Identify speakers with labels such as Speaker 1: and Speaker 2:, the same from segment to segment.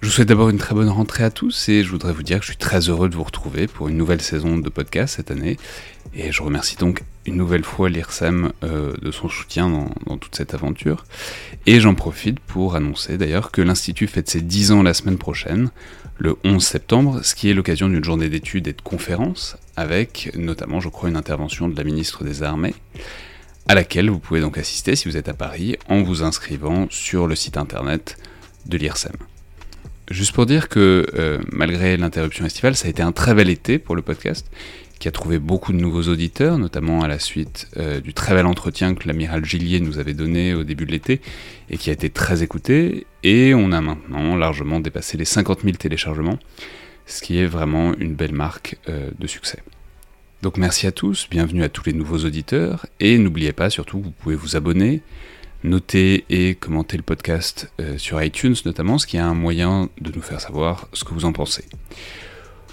Speaker 1: Je vous souhaite d'abord une très bonne rentrée à tous et je voudrais vous dire que je suis très heureux de vous retrouver pour une nouvelle saison de podcast cette année. Et je remercie donc une nouvelle fois l'IRSEM euh, de son soutien dans, toute cette aventure. Et j'en profite pour annoncer d'ailleurs que l'Institut fête ses 10 ans la semaine prochaine, le 11 septembre, ce qui est l'occasion d'une journée d'études et de conférences, avec notamment, je crois, une intervention de la ministre des Armées, à laquelle vous pouvez donc assister si vous êtes à Paris en vous inscrivant sur le site internet de l'IRSEM. Juste pour dire que euh, malgré l'interruption estivale, ça a été un très bel été pour le podcast, qui a trouvé beaucoup de nouveaux auditeurs, notamment à la suite euh, du très bel entretien que l'amiral Gillier nous avait donné au début de l'été, et qui a été très écouté, et on a maintenant largement dépassé les 50 000 téléchargements, ce qui est vraiment une belle marque euh, de succès. Donc merci à tous, bienvenue à tous les nouveaux auditeurs, et n'oubliez pas surtout que vous pouvez vous abonner, Notez et commentez le podcast euh, sur iTunes notamment, ce qui est un moyen de nous faire savoir ce que vous en pensez.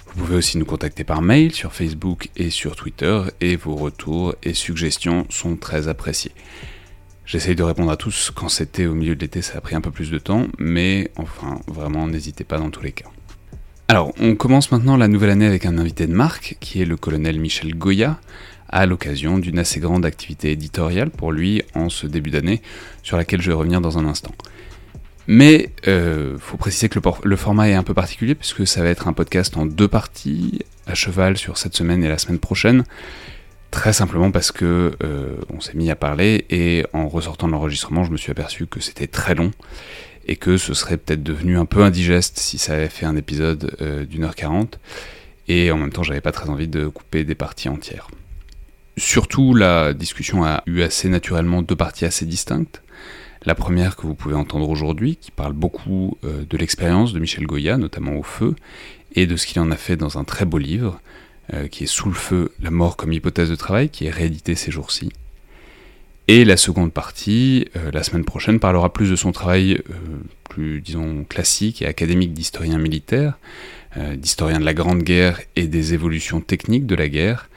Speaker 1: Vous pouvez aussi nous contacter par mail sur Facebook et sur Twitter, et vos retours et suggestions sont très appréciés. J'essaye de répondre à tous quand c'était au milieu de l'été, ça a pris un peu plus de temps, mais enfin, vraiment, n'hésitez pas dans tous les cas. Alors, on commence maintenant la nouvelle année avec un invité de marque, qui est le colonel Michel Goya, à l'occasion d'une assez grande activité éditoriale pour lui en ce début d'année, sur laquelle je vais revenir dans un instant. Mais euh, faut préciser que le, format est un peu particulier puisque ça va être un podcast en deux parties, à cheval sur cette semaine et la semaine prochaine. Très simplement parce que euh, on s'est mis à parler et en ressortant de l'enregistrement, je me suis aperçu que c'était très long et que ce serait peut-être devenu un peu indigeste si ça avait fait un épisode euh, d'une heure quarante. Et en même temps, j'avais pas très envie de couper des parties entières. Surtout, la discussion a eu assez naturellement deux parties assez distinctes. La première que vous pouvez entendre aujourd'hui, qui parle beaucoup euh, de l'expérience de Michel Goya, notamment au feu, et de ce qu'il en a fait dans un très beau livre, euh, qui est Sous le feu, la mort comme hypothèse de travail, qui est réédité ces jours-ci. Et la seconde partie, euh, la semaine prochaine, parlera plus de son travail plus, disons, classique et académique d'historien militaire, d'historien de la Grande Guerre et des évolutions techniques de la guerre,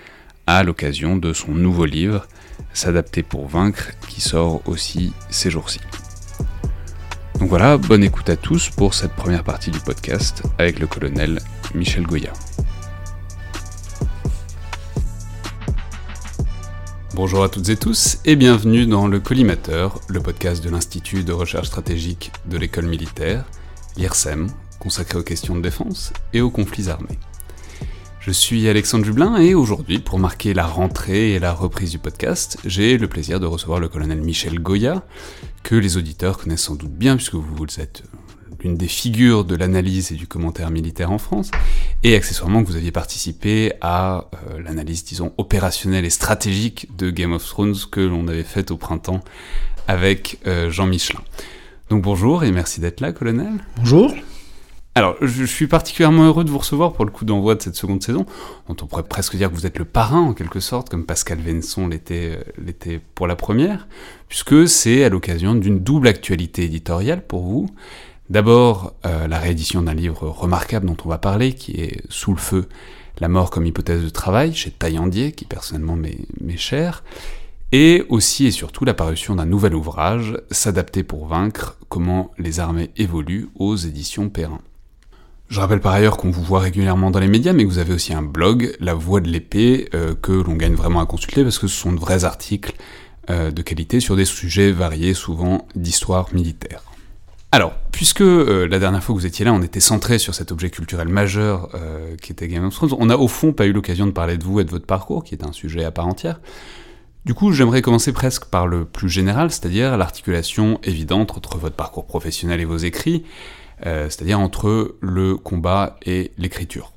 Speaker 1: à l'occasion de son nouveau livre, S'adapter pour vaincre, qui sort aussi ces jours-ci. Donc voilà, bonne écoute à tous pour cette première partie du podcast avec le colonel Michel Goya. Bonjour à toutes et tous et bienvenue dans le Collimateur, le podcast de l'Institut de recherche stratégique de l'école militaire, l'IRSEM, consacré aux questions de défense et aux conflits armés. Je suis Alexandre Jublin et aujourd'hui, pour marquer la rentrée et la reprise du podcast, j'ai le plaisir de recevoir le colonel Michel Goya, que les auditeurs connaissent sans doute bien puisque vous êtes l'une des figures de l'analyse et du commentaire militaire en France, et accessoirement que vous aviez participé à euh, l'analyse, disons, opérationnelle et stratégique de Game of Thrones que l'on avait faite au printemps avec euh, Jean Michelin. Donc bonjour et merci d'être là, colonel.
Speaker 2: Bonjour.
Speaker 1: Alors, je suis particulièrement heureux de vous recevoir pour le coup d'envoi de cette seconde saison, dont on pourrait presque dire que vous êtes le parrain en quelque sorte, comme Pascal Venson l'était euh, pour la première, puisque c'est à l'occasion d'une double actualité éditoriale pour vous. D'abord, euh, la réédition d'un livre remarquable dont on va parler, qui est Sous le feu, la mort comme hypothèse de travail, chez Taillandier, qui personnellement m'est cher, et aussi et surtout l'apparition d'un nouvel ouvrage, S'adapter pour vaincre, comment les armées évoluent aux éditions Perrin. Je rappelle par ailleurs qu'on vous voit régulièrement dans les médias, mais que vous avez aussi un blog, La Voix de l'épée, euh, que l'on gagne vraiment à consulter parce que ce sont de vrais articles euh, de qualité sur des sujets variés, souvent d'histoire militaire. Alors, puisque euh, la dernière fois que vous étiez là, on était centré sur cet objet culturel majeur qui était Game of Thrones, on n'a au fond pas eu l'occasion de parler de vous et de votre parcours, qui est un sujet à part entière. Du coup, j'aimerais commencer presque par le plus général, c'est-à-dire l'articulation évidente entre votre parcours professionnel et vos écrits, c'est-à-dire entre le combat et l'écriture.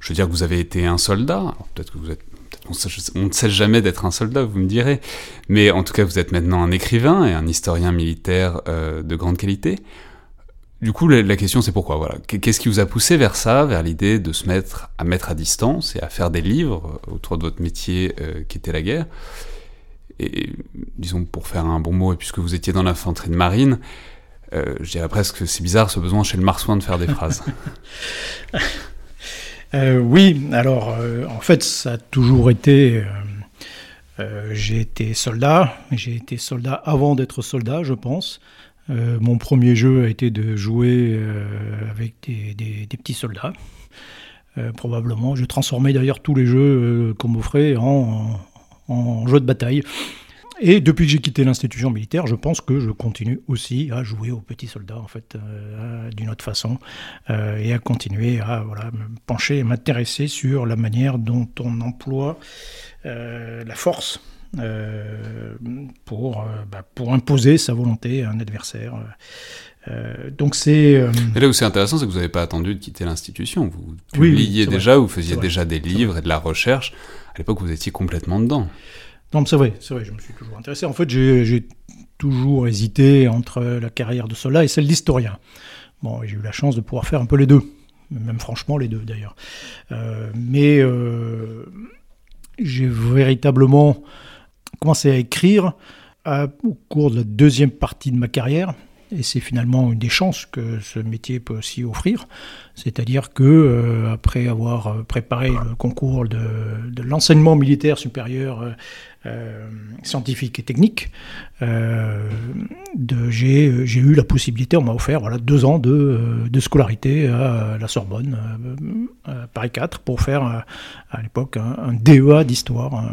Speaker 1: Je veux dire que vous avez été un soldat, peut-être que vous êtes on ne sait jamais d'être un soldat, vous me direz, mais en tout cas vous êtes maintenant un écrivain et un historien militaire euh, de grande qualité. Du coup, la, question c'est pourquoi voilà. Qu'est-ce qui vous a poussé vers ça, vers l'idée de se mettre à mettre à distance et à faire des livres autour de votre métier euh, qui était la guerre? Et disons pour faire un bon mot, et puisque vous étiez dans l'infanterie de marine, euh, je dirais presque que c'est bizarre ce besoin chez le marsouin de faire des phrases.
Speaker 2: Euh, oui, alors en fait ça a toujours été... j'ai été soldat, j'ai été soldat avant d'être soldat, je pense. Euh, mon premier jeu a été de jouer euh, avec des, petits soldats. Euh, probablement. Je transformais d'ailleurs tous les jeux qu'on m'offrait en, en, jeux de bataille. Et depuis que j'ai quitté l'institution militaire, je pense que je continue aussi à jouer aux petits soldats, en fait, d'une autre façon, et à continuer à voilà, me pencher et m'intéresser sur la manière dont on emploie la force euh, pour, euh, bah, pour imposer sa volonté à un adversaire. Euh, donc c'est.
Speaker 1: Et là où c'est intéressant, c'est que vous n'avez pas attendu de quitter l'institution. Vous publiiez déjà, vous faisiez déjà des livres et de la recherche. À l'époque, vous étiez complètement dedans.
Speaker 2: Non, c'est vrai, c'est vrai, je me suis toujours intéressé. En fait, j'ai toujours hésité entre la carrière de soldat et celle d'historien. Bon, j'ai eu la chance de pouvoir faire un peu les deux, même franchement les deux d'ailleurs. mais j'ai véritablement commencé à écrire au cours de la deuxième partie de ma carrière. Et c'est finalement une des chances que ce métier peut aussi offrir. C'est-à-dire que euh, après avoir préparé le concours de, l'enseignement militaire supérieur euh, euh, scientifique et technique, j'ai eu la possibilité, on m'a offert voilà, deux ans de, scolarité à la Sorbonne, à Paris 4, pour faire à l'époque un, DEA d'histoire.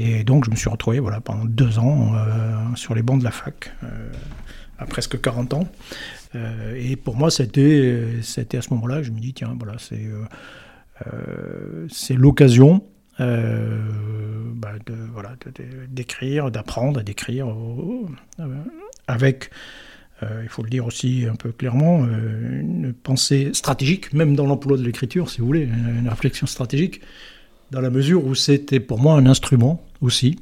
Speaker 2: Et donc je me suis retrouvé voilà, pendant deux ans euh, sur les bancs de la fac, euh, à presque 40 ans. Euh, et pour moi, c'était, à ce moment-là, je me dis, tiens, voilà, c'est, c'est l'occasion bah, de, voilà, d'écrire, d'apprendre à d'écrire avec, il faut le dire aussi un peu clairement, une pensée stratégique, même dans l'emploi de l'écriture, si vous voulez, une réflexion stratégique dans la mesure où c'était pour moi un instrument aussi,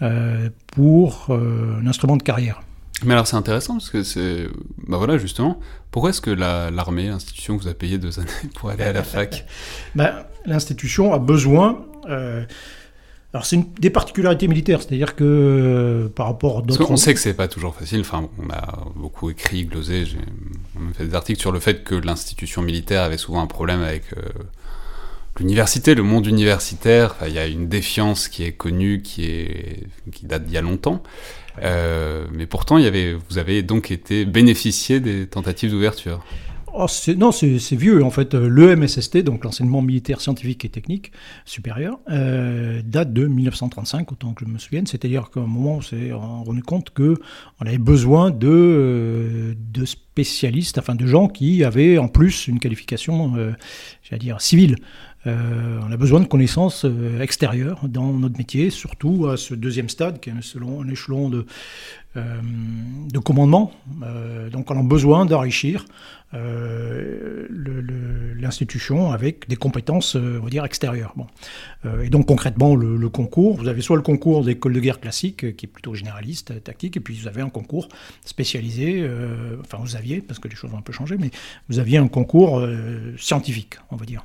Speaker 2: euh, pour euh, un instrument de carrière.
Speaker 1: Mais alors c'est intéressant parce que c'est. Bah voilà, justement, pourquoi est-ce que l'armée, l'institution vous a payé deux années pour aller à la fac
Speaker 2: bah, L'institution a besoin. Euh, alors c'est des particularités militaires, c'est-à-dire que par rapport à d'autres...
Speaker 1: On sait que c'est pas toujours facile, enfin on a beaucoup écrit, glosé, j'ai fait des articles sur le fait que l'institution militaire avait souvent un problème avec l'université, le monde universitaire, il y a une défiance qui est connue, qui, est, qui date d'il y a longtemps. Euh, mais pourtant, y avait, vous avez donc été bénéficié des tentatives d'ouverture.
Speaker 2: Oh, non, c'est vieux. En fait, le MSST, donc l'enseignement militaire scientifique et technique supérieur, euh, date de 1935, autant que je me souvienne. C'est-à-dire qu'à un moment, on s'est rendu compte qu'on avait besoin de, euh, de spécialistes, enfin de gens qui avaient en plus une qualification, j'allais dire, civile. Euh, on a besoin de connaissances euh, extérieures dans notre métier, surtout à ce deuxième stade, qui est un échelon de, euh, de commandement. donc on a besoin d'enrichir l'institution avec des compétences, on va dire, extérieures. Bon. et donc concrètement, le, concours, vous avez soit le concours d'école de guerre classique, qui est plutôt généraliste, tactique, et puis vous avez un concours spécialisé, enfin vous aviez, parce que les choses ont un peu changé, mais vous aviez un concours scientifique, on va dire.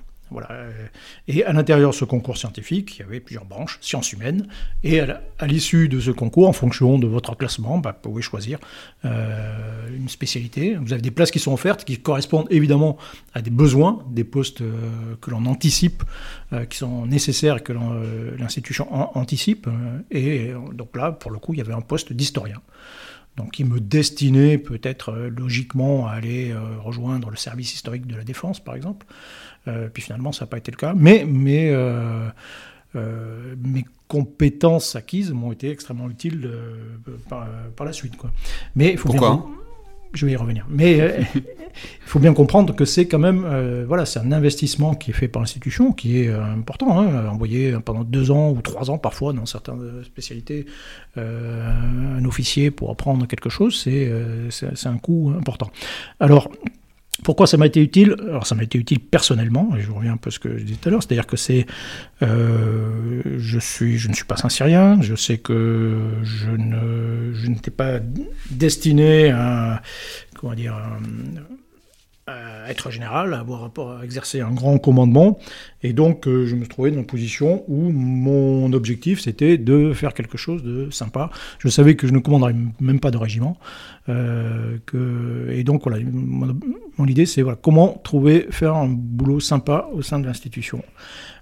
Speaker 2: Et à l'intérieur de ce concours scientifique, il y avait plusieurs branches, sciences humaines, et à l'issue de ce concours, en fonction de votre classement, bah, vous pouvez choisir euh, une spécialité. Vous avez des places qui sont offertes, qui correspondent évidemment à des besoins, des postes euh, que l'on anticipe, euh, qui sont nécessaires, que l'institution anticipe. et donc là, pour le coup, il y avait un poste d'historien donc qui me destinait peut-être euh, logiquement à aller euh, rejoindre le service historique de la défense, par exemple. Euh, puis finalement, ça n'a pas été le cas. Mais, mais mes compétences acquises m'ont été extrêmement utiles par, par, la suite. Quoi.
Speaker 1: Mais faut Pourquoi
Speaker 2: je vais y revenir. Mais euh, il faut bien comprendre que c'est quand même, euh, voilà, c'est un investissement qui est fait par l'institution, qui est euh, important. Hein, envoyer pendant deux ans ou trois ans parfois dans certaines spécialités un officier pour apprendre quelque chose, c'est c'est un coût important. Alors pourquoi ça m'a été utile? Alors ça m'a été utile personnellement, et je reviens un peu à ce que je disais tout à l'heure, c'est-à-dire que c'est, euh, je suis, je ne suis pas un Syrien, je sais que je ne, je n'étais pas destiné à, comment dire, être général, avoir à exercer un grand commandement. Et donc, euh, je me trouvais dans une position où mon objectif, c'était de faire quelque chose de sympa. Je savais que je ne commanderais même pas de régiment. Euh, et donc, voilà, mon, idée, c'est voilà, comment trouver, faire un boulot sympa au sein de l'institution.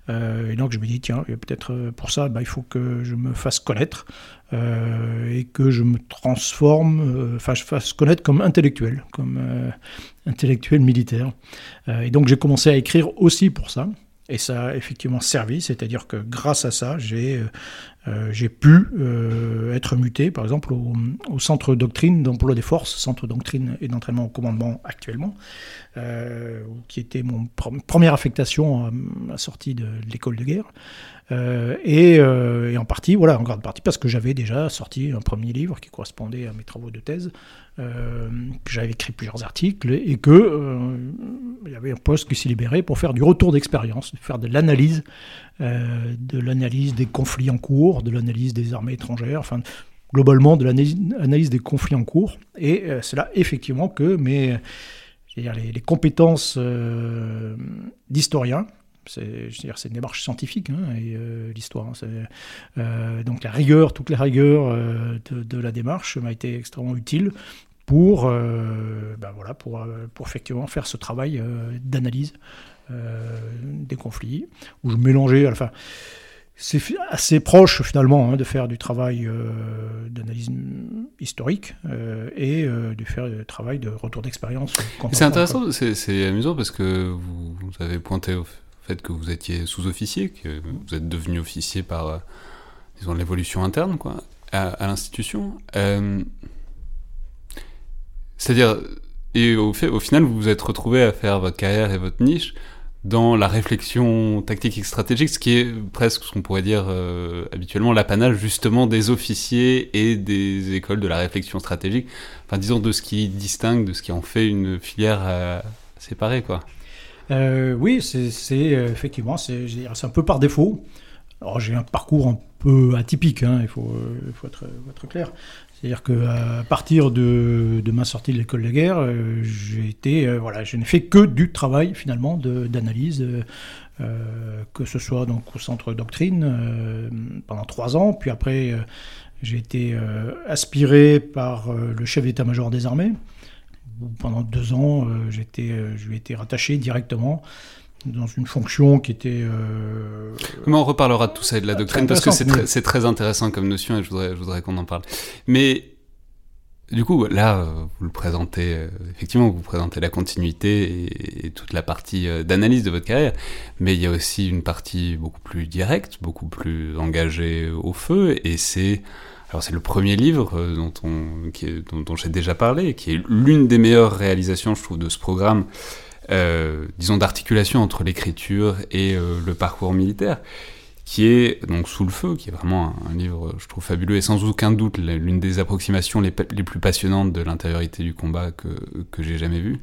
Speaker 2: Euh, et donc je me dis, tiens, peut-être pour ça, bah, il faut que je me fasse connaître et que je me transforme, enfin je fasse connaître comme intellectuel, comme intellectuel militaire. et donc j'ai commencé à écrire aussi pour ça. Et ça a effectivement servi, c'est-à-dire que grâce à ça, j'ai euh, pu euh, être muté, par exemple, au, centre doctrine d'emploi des forces, centre doctrine et d'entraînement au commandement actuellement, euh, qui était mon première affectation à la sortie de l'école de guerre. Euh, euh, et, en partie, voilà, en grande partie, parce que j'avais déjà sorti un premier livre qui correspondait à mes travaux de thèse, euh, que j'avais écrit plusieurs articles, et que il y avait un poste qui s'est libéré pour faire du retour d'expérience, faire de l'analyse, de l'analyse des conflits en cours, de l'analyse des armées étrangères, enfin globalement de l'analyse des conflits en cours. Et c'est là effectivement que mes, les, les, compétences d'historien c'est une démarche scientifique, hein, et euh, l'histoire. Hein, euh, donc la rigueur, toutes les rigueurs euh, de, la démarche m'a été extrêmement utile pour, ben voilà, pour, pour effectivement faire ce travail d'analyse des conflits, où je mélangeais, enfin, c'est assez proche finalement hein, de faire du travail d'analyse historique et de faire du travail de retour d'expérience.
Speaker 1: C'est intéressant, c'est amusant parce que vous, vous avez pointé au, fait que vous étiez sous-officier, que vous êtes devenu officier par, euh, l'évolution interne, quoi, à, l'institution. Euh, c'est-à-dire, et au, fait, au final, vous vous êtes retrouvé à faire votre carrière et votre niche dans la réflexion tactique et stratégique, ce qui est presque ce qu'on pourrait dire euh, habituellement l'apanage justement des officiers et des écoles de la réflexion stratégique, enfin disons de ce qui distingue, de ce qui en fait une filière séparée quoi.
Speaker 2: Euh, oui, c'est euh, effectivement, c'est un peu par défaut. Alors j'ai un parcours un peu atypique, hein, il faut, euh, être, clair. C'est-à-dire qu'à partir de, ma sortie de l'école de guerre, j'ai je n'ai fait que du travail finalement d'analyse, que ce soit au centre doctrine pendant trois ans, puis après j'ai été aspiré par le chef d'état-major des armées pendant deux ans, euh, j'étais, euh, je lui ai été rattaché directement dans une fonction qui était... Euh,
Speaker 1: Mais on reparlera de tout ça et de la doctrine, parce que c'est très, très, intéressant comme notion et je voudrais, je voudrais qu'on en parle. Mais du coup, là, vous le présentez, effectivement, vous présentez la continuité et, toute la partie d'analyse de votre carrière, mais il y a aussi une partie beaucoup plus directe, beaucoup plus engagée au feu, et c'est alors c'est le premier livre euh, dont, j'ai déjà parlé, qui est l'une des meilleures réalisations, je trouve, de ce programme, euh, disons, d'articulation entre l'écriture et euh, le parcours militaire, qui est donc Sous le feu, qui est vraiment un, livre, je trouve, fabuleux et sans aucun doute l'une des approximations les, plus passionnantes de l'intériorité du combat que, que j'ai jamais vu.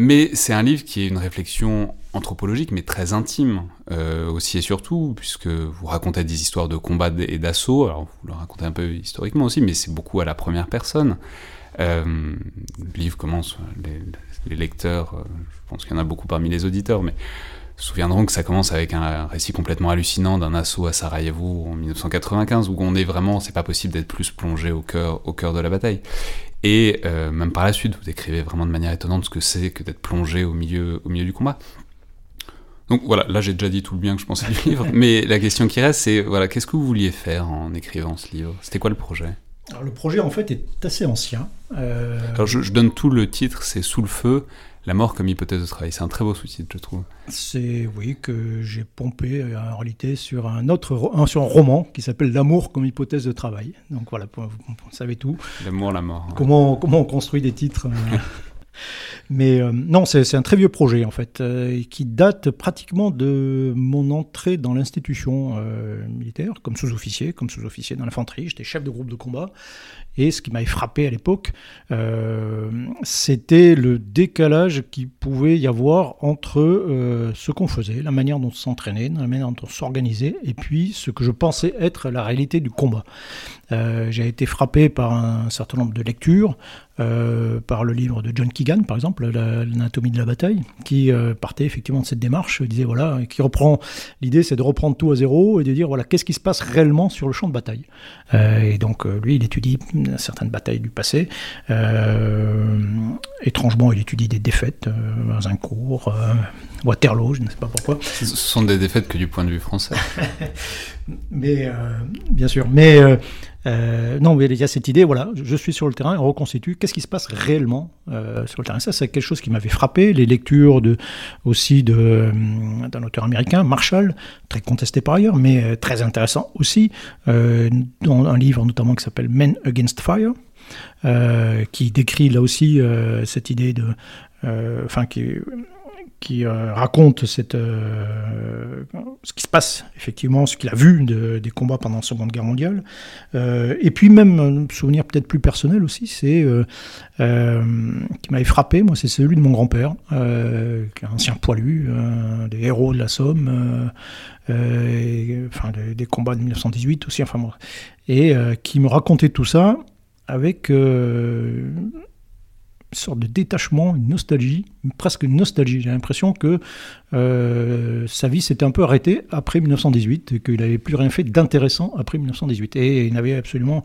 Speaker 1: Mais c'est un livre qui est une réflexion anthropologique, mais très intime euh, aussi et surtout, puisque vous racontez des histoires de combat et d'assaut. Alors vous le racontez un peu historiquement aussi, mais c'est beaucoup à la première personne. Euh, le livre commence, les, lecteurs, euh, je pense qu'il y en a beaucoup parmi les auditeurs, mais se souviendront que ça commence avec un récit complètement hallucinant d'un assaut à Sarajevo en 1995 où on est vraiment, c'est pas possible d'être plus plongé au cœur, au cœur de la bataille. Et euh, même par la suite, vous décrivez vraiment de manière étonnante ce que c'est que d'être plongé au milieu, au milieu du combat. Donc voilà, là j'ai déjà dit tout le bien que je pensais du livre, mais la question qui reste, c'est voilà, qu'est-ce que vous vouliez faire en écrivant ce livre? C'était quoi le projet?
Speaker 2: Alors, Le projet en fait est assez ancien. Euh...
Speaker 1: Alors je, je, donne tout le titre, c'est Sous le feu, la mort comme hypothèse de travail. C'est un très beau sous-titre, je trouve.
Speaker 2: C'est oui que j'ai pompé euh, en réalité sur un autre un, sur un roman qui s'appelle L'amour comme hypothèse de travail. Donc voilà, vous, vous savez tout.
Speaker 1: L'amour, la mort.
Speaker 2: Comment comment on construit des titres. Mais euh, non, c'est un très vieux projet en fait, euh, qui date pratiquement de mon entrée dans l'institution euh, militaire, comme sous-officier, comme sous-officier dans l'infanterie. J'étais chef de groupe de combat. Et ce qui m'avait frappé à l'époque, c'était le décalage qu'il pouvait y avoir entre ce qu'on faisait, la manière dont on s'entraînait, la manière dont on s'organisait, et puis ce que je pensais être la réalité du combat. J'ai été frappé par un certain nombre de lectures, par le livre de John Keegan, par exemple, L'anatomie de la bataille, qui euh, partait effectivement de cette démarche, disait voilà, qui reprend l'idée, c'est de reprendre tout à zéro et de dire voilà, qu'est-ce qui se passe réellement sur le champ de bataille. Euh, et donc lui, il étudie certaines batailles du passé. étrangement, il étudie des défaites, dans un cours, Waterloo, je ne sais pas pourquoi.
Speaker 1: Ce sont des défaites que du point de vue français.
Speaker 2: mais bien sûr, mais euh, non, mais il y a cette idée, voilà, je suis sur le terrain, on reconstitue, qu'est-ce qui se passe réellement euh, sur le terrain? Ça, c'est quelque chose qui m'avait frappé, les lectures de, aussi euh, d'un auteur américain, Marshall, très contesté par ailleurs, mais euh, très intéressant aussi, euh, dans un livre notamment qui s'appelle Men Against Fire, qui décrit là aussi cette idée de... Enfin, qui qui euh, raconte euh, ce qui se passe, effectivement, ce qu'il a vu de, des combats pendant la Seconde Guerre mondiale. Euh, et puis même, un souvenir peut-être plus personnel aussi, c'est qui m'avait frappé, moi, c'est celui de mon grand-père, qui est un ancien poilu, des héros de la Somme, enfin des, des, combats de 1918 aussi, enfin et qui me racontait tout ça avec sorte de détachement, une nostalgie, presque une nostalgie. J'ai l'impression que euh, sa vie s'était un peu arrêtée après 1918 et qu'il n'avait plus rien fait d'intéressant après 1918. Et il n'avait absolument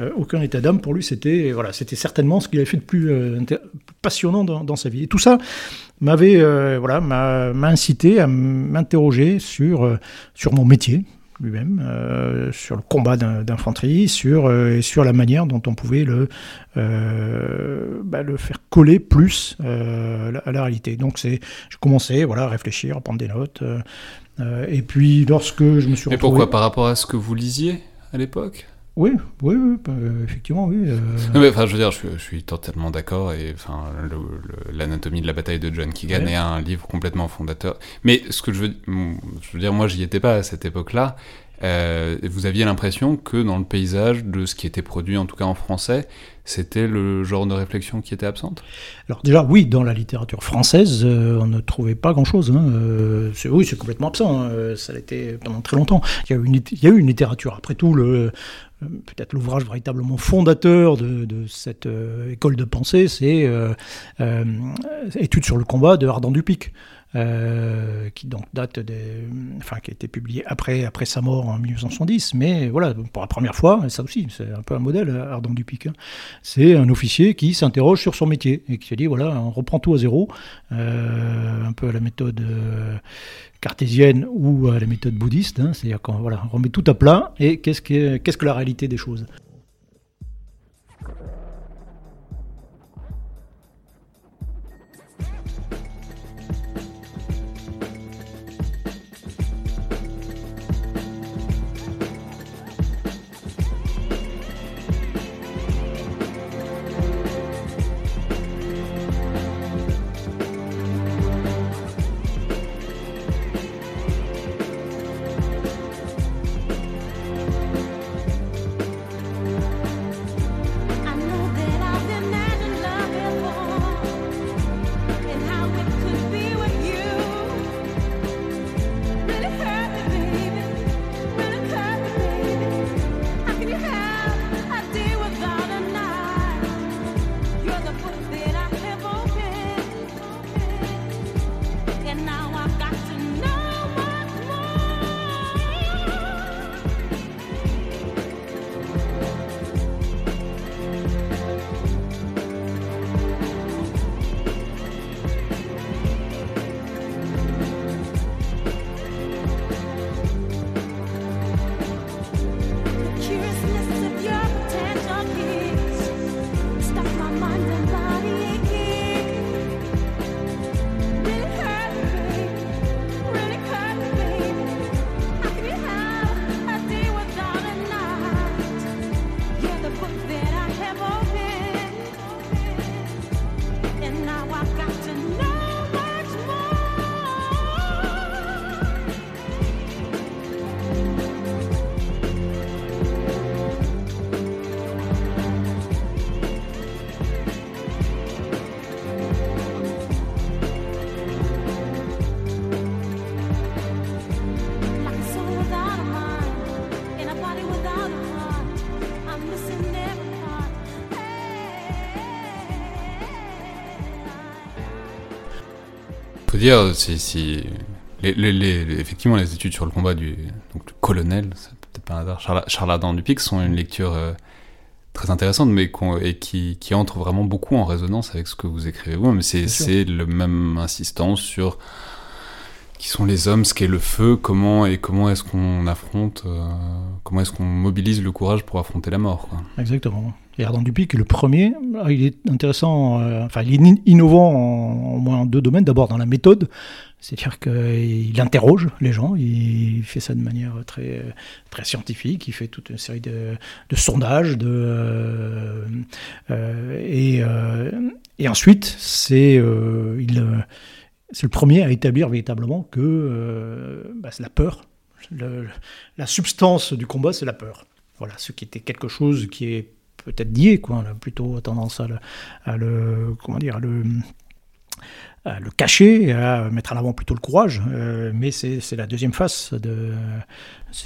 Speaker 2: euh, aucun état d'âme. Pour lui, c'était voilà, c'était certainement ce qu'il avait fait de plus euh, passionnant dans, sa vie. Et tout ça m'avait voilà, m'a incité à m'interroger sur mon métier, lui-même, euh, sur le combat d'infanterie, sur, euh, sur la manière dont on pouvait le, euh, bah, le faire coller plus à la réalité. Donc c'est, je commençais voilà, à réfléchir, à prendre des notes. Et puis lorsque je me suis
Speaker 1: Mais pourquoi Par rapport à ce que vous lisiez à l'époque?
Speaker 2: Oui, oui, oui euh, effectivement, oui. Euh...
Speaker 1: Non, mais, enfin, je veux dire, je, je suis totalement d'accord. Et enfin, l'anatomie de la bataille de John Keegan ouais. est un livre complètement fondateur. Mais ce que je veux, je veux dire, moi, j'y étais pas à cette époque-là. Euh, vous aviez l'impression que dans le paysage de ce qui était produit, en tout cas en français, c'était le genre de réflexion qui était absente?
Speaker 2: Alors déjà, oui, dans la littérature française, euh, on ne trouvait pas grand-chose. Hein. Euh, oui, c'est complètement absent. Hein. Ça l'a été pendant très longtemps. Il y a eu une, littérature. Après tout, peut-être l'ouvrage véritablement fondateur de, cette euh, école de pensée, c'est euh, euh, Études sur le combat de Ardent Dupic. Euh, qui donc date des, enfin qui a été publié après après sa mort en 1970, mais voilà pour la première fois, ça aussi c'est un peu un modèle Ardent Dupic. Hein. C'est un officier qui s'interroge sur son métier et qui se dit voilà on reprend tout à zéro, euh, un peu à la méthode euh, cartésienne ou à la méthode bouddhiste, hein, c'est-à-dire qu'on voilà on remet tout à plat et qu'est-ce que qu'est-ce que la réalité des choses?
Speaker 1: Dire, si, si les, les, effectivement, les études sur le combat du, donc, le colonel, c'est peut-être pas un hasard, Charles, Adam Dupic, sont une lecture euh, très intéressante, mais et qui, qui, entre vraiment beaucoup en résonance avec ce que vous écrivez vous. Mais c'est le même insistance sur qui sont les hommes, ce qu'est le feu, comment et comment est-ce qu'on affronte, euh, comment est-ce qu'on mobilise le courage pour affronter la mort. Quoi.
Speaker 2: Exactement. Et Ardan Dupic est le premier. Ah, il est intéressant, euh, enfin, il est innovant en, moins deux domaines. D'abord dans la méthode, c'est-à-dire qu'il interroge les gens, il fait ça de manière très, très scientifique, il fait toute une série de, sondages, de, euh, euh et, euh, et, ensuite, c'est le premier à établir véritablement que bah, c'est la peur. La substance du combat, c'est la peur. Voilà, ce qui était quelque chose qui est peut-être lié, quoi. On a plutôt tendance à le, à le comment dire, à le, à le cacher, à mettre en avant plutôt le courage. Euh, mais c'est la deuxième face de.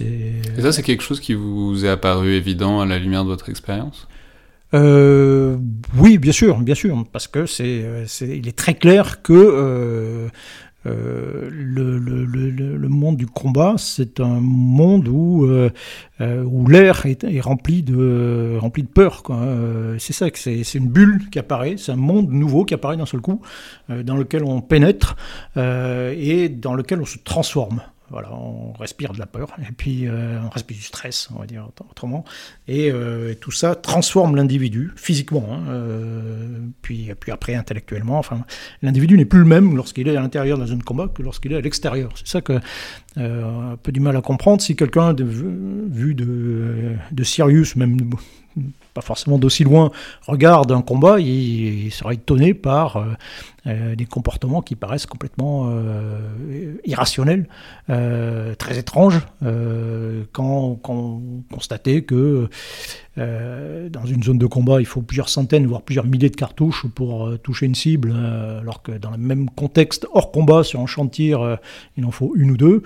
Speaker 1: Et ça, c'est quelque chose qui vous est apparu évident à la lumière de votre expérience?
Speaker 2: Euh, oui, bien sûr, bien sûr, parce que c'est, il est très clair que euh, euh, le, le, le, monde du combat, c'est un monde où, euh, euh, où l'air est, rempli de, rempli de peur. C'est ça, que c'est une bulle qui apparaît, c'est un monde nouveau qui apparaît d'un seul coup, dans lequel on pénètre et dans lequel on se transforme. Voilà, on respire de la peur et puis euh, on respire du stress, on va dire autrement. Et, euh, tout ça transforme l'individu physiquement, hein, euh, puis, puis après intellectuellement. Enfin, l'individu n'est plus le même lorsqu'il est à l'intérieur de la zone de combat que lorsqu'il est à l'extérieur. C'est ça que un peu du mal à comprendre. Si quelqu'un vu de, de Sirius, même pas forcément d'aussi loin, regarde un combat, il, sera étonné par euh, euh, des comportements qui paraissent complètement euh, irrationnels, très étranges, quand, quand constater que dans une zone de combat, il faut plusieurs centaines, voire plusieurs milliers de cartouches pour toucher une cible, alors que dans le même contexte, hors combat, sur un champ de tir, il en faut une ou deux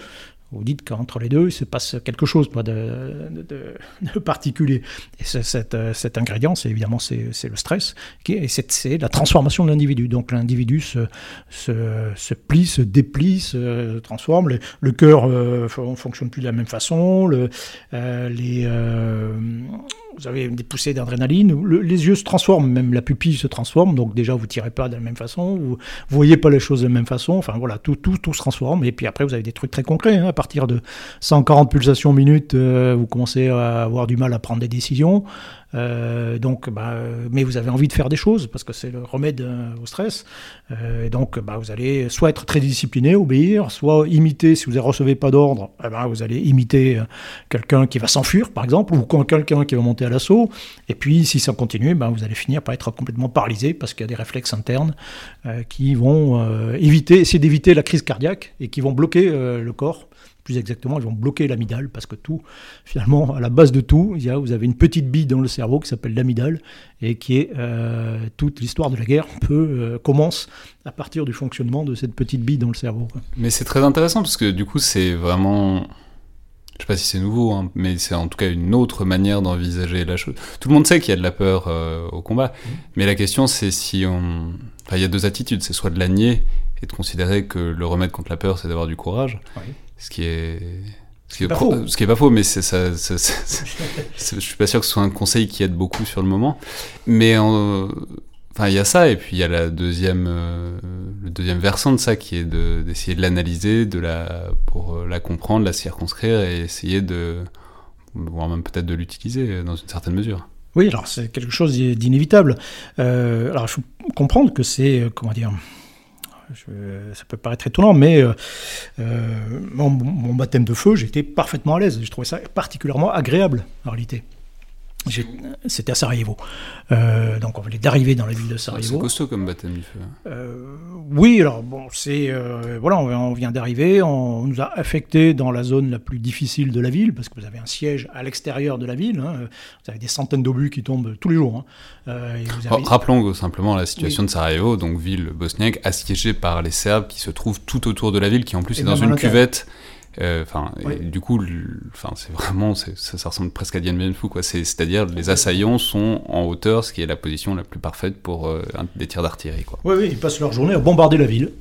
Speaker 2: vous dites qu'entre les deux, il se passe quelque chose de, particulier. Et cet, euh, cet ingrédient, c'est évidemment c'est, le stress, qui et c'est, la transformation de l'individu. Donc l'individu se, se, se, plie, se déplie, se transforme. Le, cœur ne euh, fonctionne plus de la même façon. Euh, vous avez des poussées d'adrénaline, les yeux se transforment, même la pupille se transforme, donc déjà vous tirez pas de la même façon, vous, voyez pas les choses de la même façon, enfin voilà, tout, tout, tout se transforme, et puis après vous avez des trucs très concrets, hein. à partir de 140 pulsations minutes, euh, vous commencez à avoir du mal à prendre des décisions, euh, donc, bah, mais vous avez envie de faire des choses parce que c'est le remède euh, au stress. Euh, donc, bah, vous allez soit être très discipliné, obéir, soit imiter. Si vous ne recevez pas d'ordre, eh ben, vous allez imiter quelqu'un qui va s'enfuir, par exemple, ou quelqu'un qui va monter à l'assaut. Et puis, si ça continue, bah, vous allez finir par être complètement paralysé parce qu'il y a des réflexes internes qui vont éviter, essayer d'éviter la crise cardiaque et qui vont bloquer le corps plus exactement, ils vont bloquer l'amidale, parce que tout, finalement, à la base de tout, il y a, vous avez une petite bille dans le cerveau qui s'appelle l'amidale, et qui est euh, toute l'histoire de la guerre peut, euh, commence à partir du fonctionnement de cette petite bille dans le cerveau.
Speaker 1: Mais c'est très intéressant, parce que du coup, c'est vraiment... Je sais pas si c'est nouveau, hein, mais c'est en tout cas une autre manière d'envisager la chose. Tout le monde sait qu'il y a de la peur euh, au combat, mmh. mais la question c'est si on... Enfin, il y a deux attitudes, c'est soit de la nier et de considérer que le remède contre la peur, c'est d'avoir du courage. Oui ce qui est
Speaker 2: ce qui est, pas faux.
Speaker 1: Ce qui est pas faux, mais c'est ça, je suis pas sûr que ce soit un conseil qui aide beaucoup sur le moment. Mais enfin, il y a ça, et puis il y a la deuxième, euh, le deuxième versant de ça qui est d'essayer de, l'analyser, de la, pour euh, la comprendre, la circonscrire et essayer de, voire même peut-être de l'utiliser dans une certaine mesure.
Speaker 2: Oui, alors c'est quelque chose d'inévitable. Euh, alors il faut comprendre que c'est, comment dire, ça peut paraître étonnant, mais euh, euh, mon, mon, baptême de feu, j'étais parfaitement à l'aise. Je trouvais ça particulièrement agréable, en réalité. C'était à Sarajevo. Euh, donc on venait d'arriver dans la ville de Sarajevo.
Speaker 1: C'est costaud comme baptême du feu.
Speaker 2: Euh, oui, alors bon, c'est euh, voilà, on, vient d'arriver, on, nous a affectés dans la zone la plus difficile de la ville parce que vous avez un siège à l'extérieur de la ville. Hein. vous avez des centaines d'obus qui tombent tous les jours. Hein.
Speaker 1: Rappelons simplement la situation de Sarajevo, donc ville bosniaque assiégée par les Serbes qui se trouvent tout autour de la ville, qui en plus est dans une cuvette Enfin, du coup, enfin, c'est vraiment, ça, ça, ressemble presque à Dien Bien Phu, quoi. C'est-à-dire les assaillants sont en hauteur, ce qui est la position la plus parfaite pour des tirs d'artillerie, quoi.
Speaker 2: Oui, oui, ils passent leur journée à bombarder la ville.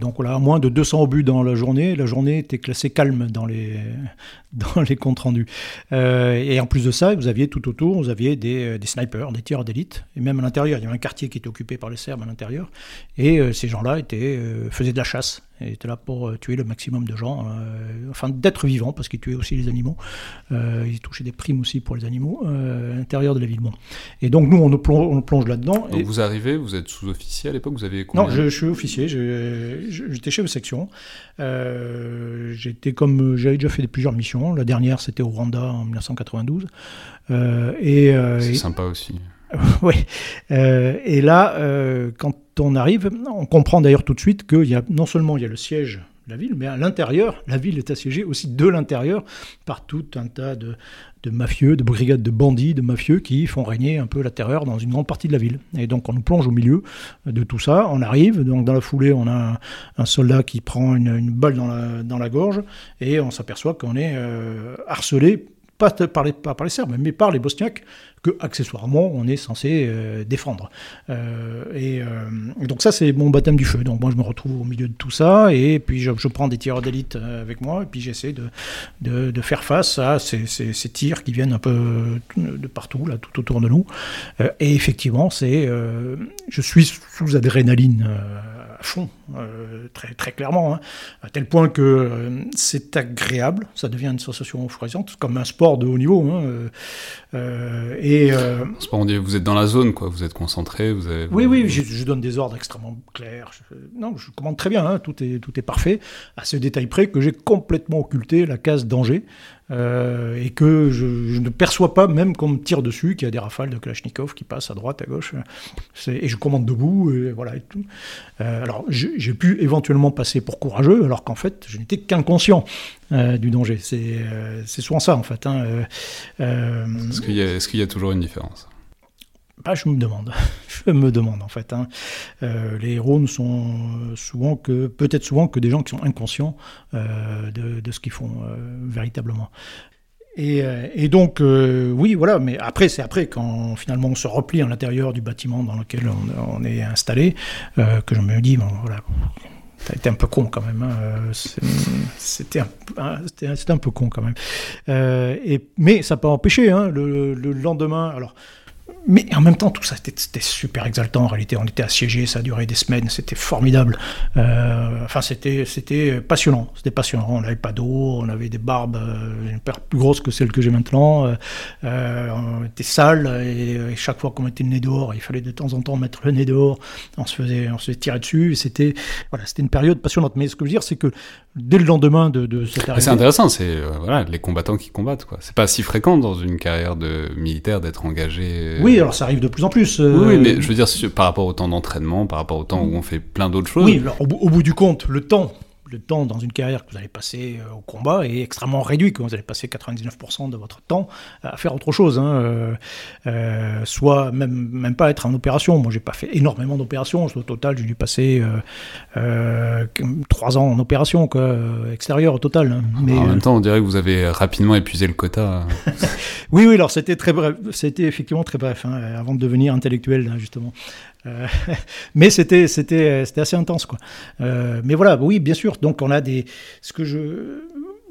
Speaker 2: donc voilà, moins de 200 obus dans la journée. La journée était classée calme dans les dans les comptes rendus. et en plus de ça, vous aviez tout autour, vous aviez des, des snipers, des tireurs d'élite, et même à l'intérieur, il y avait un quartier qui était occupé par les Serbes à l'intérieur, et ces gens-là étaient faisaient de la chasse il était là pour euh, tuer le maximum de gens, euh, enfin d'être vivant, parce qu'il tuait aussi les animaux. Euh, il touchait des primes aussi pour les animaux à l'intérieur de la ville. Et donc nous, on, plonge, plonge là-dedans.
Speaker 1: Donc vous arrivez, vous êtes sous-officier à l'époque, vous avez
Speaker 2: Non, je, suis officier, j'étais chef de section. j'étais comme, j'avais déjà fait plusieurs missions. La dernière, c'était au Rwanda en 1992.
Speaker 1: et c'est sympa aussi.
Speaker 2: oui. et là, quand on arrive, on comprend d'ailleurs tout de suite qu'il y a non seulement il y a le siège de la ville, mais à l'intérieur, la ville est assiégée aussi de l'intérieur par tout un tas de, mafieux, de brigades de bandits, de mafieux qui font régner un peu la terreur dans une grande partie de la ville. Et donc on nous plonge au milieu de tout ça, on arrive, donc dans la foulée on a un, soldat qui prend une, balle dans la, gorge et on s'aperçoit qu'on est euh, harcelé pas par les, pas par les Serbes, mais par les Bosniaques, que accessoirement on est censé euh, défendre. Euh, euh, et, donc ça c'est mon baptême du feu. Donc moi je me retrouve au milieu de tout ça, et puis je, prends des tireurs d'élite avec moi, et puis j'essaie de, de, faire face à ces, ces, tirs qui viennent un peu de partout, là, tout autour de nous. et effectivement, c'est, je suis sous adrénaline à fond, euh, très, très clairement, hein. à tel point que euh, c'est agréable, ça devient une sensation euphorisante, comme un sport de haut niveau. Hein,
Speaker 1: euh, et, vous êtes dans la zone, quoi, vous êtes concentré. Vous avez,
Speaker 2: oui, oui, je, donne des ordres extrêmement clairs. non, je commande très bien, hein, tout, est, tout est parfait, à ce détail près que j'ai complètement occulté la case danger. Euh, et que je, ne perçois pas même qu'on me tire dessus, qu'il y a des rafales de Kalachnikov qui passent à droite, à gauche, et je commande debout, et voilà et tout. Euh, alors j'ai pu éventuellement passer pour courageux, alors qu'en fait je n'étais qu'inconscient euh, du danger. C'est souvent ça en fait. Hein.
Speaker 1: Est-ce qu'il y, est y, a toujours une différence?
Speaker 2: Bah, je me demande, je me demande en fait. Hein. Euh, les héros ne sont souvent que, peut-être souvent que des gens qui sont inconscients euh, de, ce qu'ils font euh, véritablement. Et, donc, oui, voilà, mais après, c'est après, quand finalement on se replie à l'intérieur du bâtiment dans lequel on, est installé, que je me dis, bon, voilà, T'as été un peu con quand même. Hein. C'était un, un, peu con quand même. mais ça pas empêché. Hein, le, le, lendemain, alors mais en même temps, tout ça, c'était super exaltant. En réalité, on était assiégés, ça a duré des semaines, c'était formidable. Euh, enfin, c'était passionnant. C'était passionnant. On n'avait pas d'eau, on avait des barbes, euh, une paire plus grosse que celle que j'ai maintenant. Euh, on était sale et, chaque fois qu'on mettait le nez dehors, il fallait de temps en temps mettre le nez dehors. On se faisait, on se tirer dessus. C'était voilà, c'était une période passionnante. Mais ce que je veux dire, c'est que dès le lendemain de, de cette
Speaker 1: C'est intéressant, c'est voilà, les combattants qui combattent. quoi. C'est pas si fréquent dans une carrière de militaire d'être engagé.
Speaker 2: Oui, alors ça arrive de plus en plus.
Speaker 1: Oui, euh, mais je veux dire, par rapport au temps d'entraînement, par rapport au temps où on fait plein d'autres choses.
Speaker 2: Oui, alors, au, bout du compte, le temps le temps dans une carrière que vous allez passer euh, au combat est extrêmement réduit, que vous allez passer 99% de votre temps à faire autre chose, hein, euh, euh, soit même, même pas être en opération. Moi, j'ai pas fait énormément d'opérations. Au total, j'ai dû passer trois ans en opération quoi, extérieure au total. Hein.
Speaker 1: Mais, en même temps, on dirait que vous avez rapidement épuisé le quota.
Speaker 2: oui, oui, alors c'était très bref. C'était effectivement très bref, hein, avant de devenir intellectuel, justement. Euh, mais c'était c'était c'était assez intense quoi. Euh, mais voilà, oui, bien sûr. Donc on a des ce que je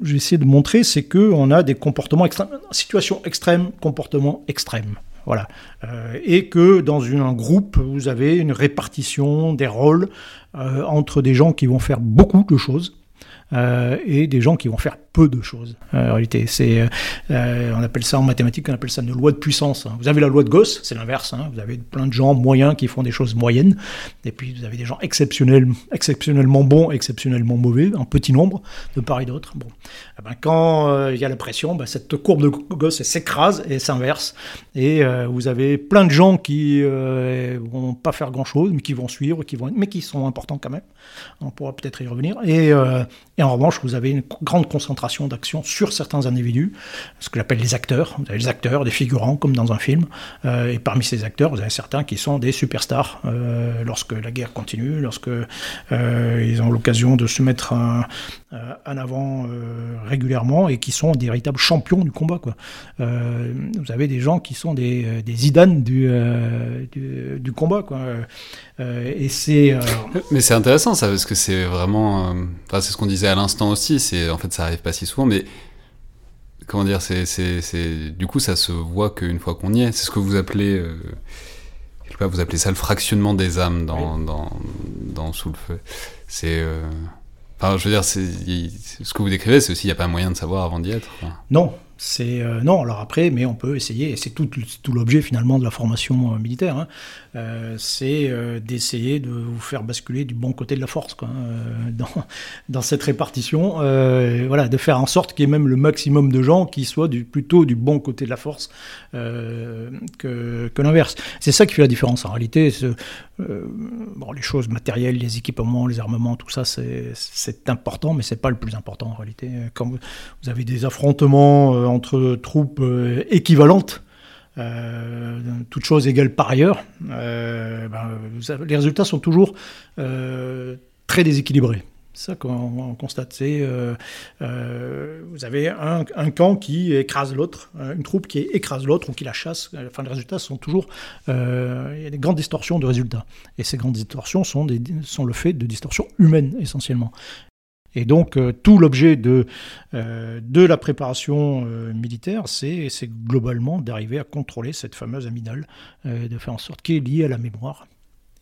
Speaker 2: j'essaie de montrer, c'est que on a des comportements extrêmes, situation extrême, comportement extrême. Voilà. Euh, et que dans un groupe, vous avez une répartition des rôles entre des gens qui vont faire beaucoup de choses et des gens qui vont faire peu de choses. Euh, en réalité, c'est, euh, euh, on appelle ça en mathématiques, on appelle ça une loi de puissance. Hein. Vous avez la loi de Gauss, c'est l'inverse. Hein. Vous avez plein de gens moyens qui font des choses moyennes, et puis vous avez des gens exceptionnels, exceptionnellement bons, exceptionnellement mauvais, en petit nombre, de part et d'autre. Bon, eh ben, quand il y a la pression, ben, cette courbe de Gauss s'écrase et s'inverse, et vous avez plein de gens qui vont pas faire grand chose, mais qui vont suivre, qui vont, mais qui sont importants quand même. On pourra peut-être y revenir. Et, et en revanche, vous avez une grande concentration d'action sur certains individus, ce que j'appelle les acteurs. Les acteurs, des figurants, comme dans un film. Euh, et parmi ces acteurs, vous avez certains qui sont des superstars euh, lorsque la guerre continue, lorsque ils ont l'occasion de se mettre en, avant régulièrement et qui sont des véritables champions du combat. Vous avez des gens qui sont des, des Zidane du, du, combat. Et c'est.
Speaker 1: Mais c'est intéressant ça, parce que c'est vraiment. Enfin, c'est ce qu'on disait à l'instant aussi. C'est en fait, ça arrive pas si souvent, mais comment dire, c'est, c'est, du coup, ça se voit qu'une fois qu'on y est. C'est ce que vous appelez, euh, quelque part, vous appelez ça le fractionnement des âmes dans, dans, dans, Sous le feu. C'est, euh, enfin, je veux dire, c'est, ce que vous décrivez, c'est aussi, il n'y a pas moyen de savoir avant d'y être.
Speaker 2: Non, c'est euh, non, alors après, mais on peut essayer, et c'est tout, tout l'objet finalement de la formation euh, militaire, hein. Euh, c'est d'essayer de vous faire basculer du bon côté de la force hein, dans, cette répartition, voilà, de faire en sorte qu'il y ait même le maximum de gens qui soient plutôt du bon côté de la force que, l'inverse. C'est ça qui fait la différence en réalité. les choses matérielles, les équipements, les armements, tout ça, c'est important, mais c'est pas le plus important en réalité. Quand vous, avez des affrontements entre troupes euh, équivalentes, euh, toutes choses égales par ailleurs, euh, ben, les résultats sont toujours très déséquilibrés. C'est ça qu'on constate. C'est vous avez un, camp qui écrase l'autre, une troupe qui écrase l'autre ou qui la chasse. Enfin, les résultats sont toujours. il y a des grandes distorsions de résultats. Et ces grandes distorsions sont le fait de distorsions humaines essentiellement. Et donc euh, tout l'objet de, euh, la préparation euh, militaire, c'est globalement d'arriver à contrôler cette fameuse amygdale, de faire en sorte qu'elle est liée à la mémoire,